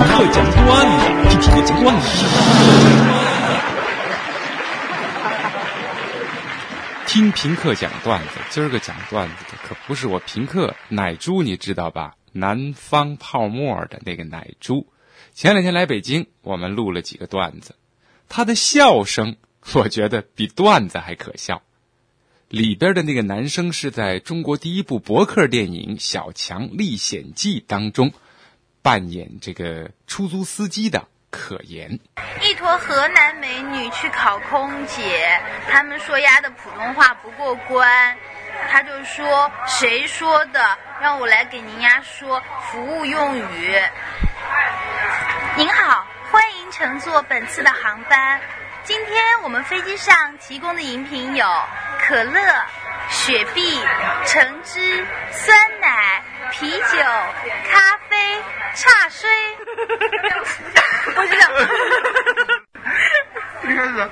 我讲段子。听平克讲段子，今儿个讲段子的可不是我平克奶猪，你知道吧？南方泡沫的那个奶猪，前两天来北京，我们录了几个段子，他的笑声我觉得比段子还可笑。里边的那个男生是在中国第一部博客电影《小强历险记》当中扮演这个出租司机的可言。一坨河南美女去考空姐，他们说丫的普通话不过关，他就说谁说的？让我来给您丫说服务用语。您好，欢迎乘坐本次的航班。今天我们飞机上提供的饮品有可乐、雪碧、橙汁、酸奶、我知道。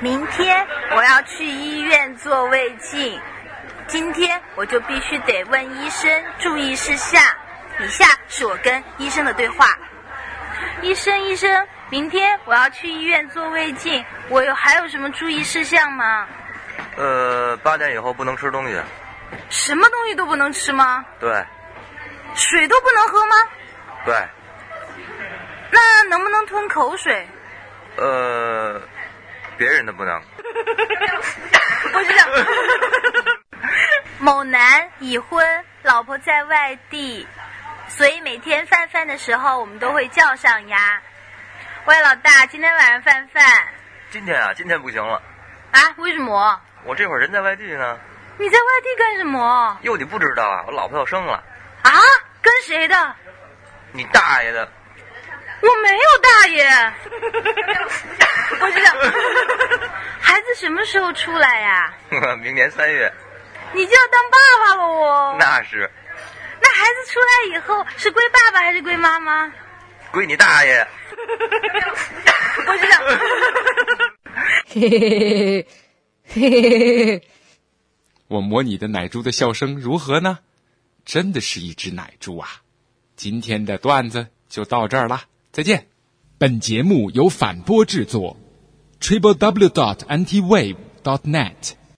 明天我要去医院做胃镜，今天我就必须得问医生注意事项。以下是我跟医生的对话。医生，医生，明天我要去医院做胃镜，我有还有什么注意事项吗？呃，八点以后不能吃东西。什么东西都不能吃吗？对，水都不能喝吗？对，那能不能吞口水？呃，别人的不能。不知道。某男已婚，老婆在外地，所以每天饭饭的时候我们都会叫上呀。喂，老大，今天晚上饭饭今天啊，今天不行了，啊？为什么？我这会儿人在外地呢。你在外地干什么？哟，你不知道啊，我老婆要生了。啊？跟谁的？你大爷的！我没有大爷。我知道。孩子什么时候出来呀？明年三月，你就要当爸爸了哦。那是那孩子出来以后是归爸爸还是归妈妈？归你大爷。我知道。嘿嘿嘿嘿嘿嘿。我模拟的奶猪的笑声如何呢？真的是一只奶猪啊！今天的段子就到这儿了，再见。本节目由反播制作，triple w dot anti wave dot net。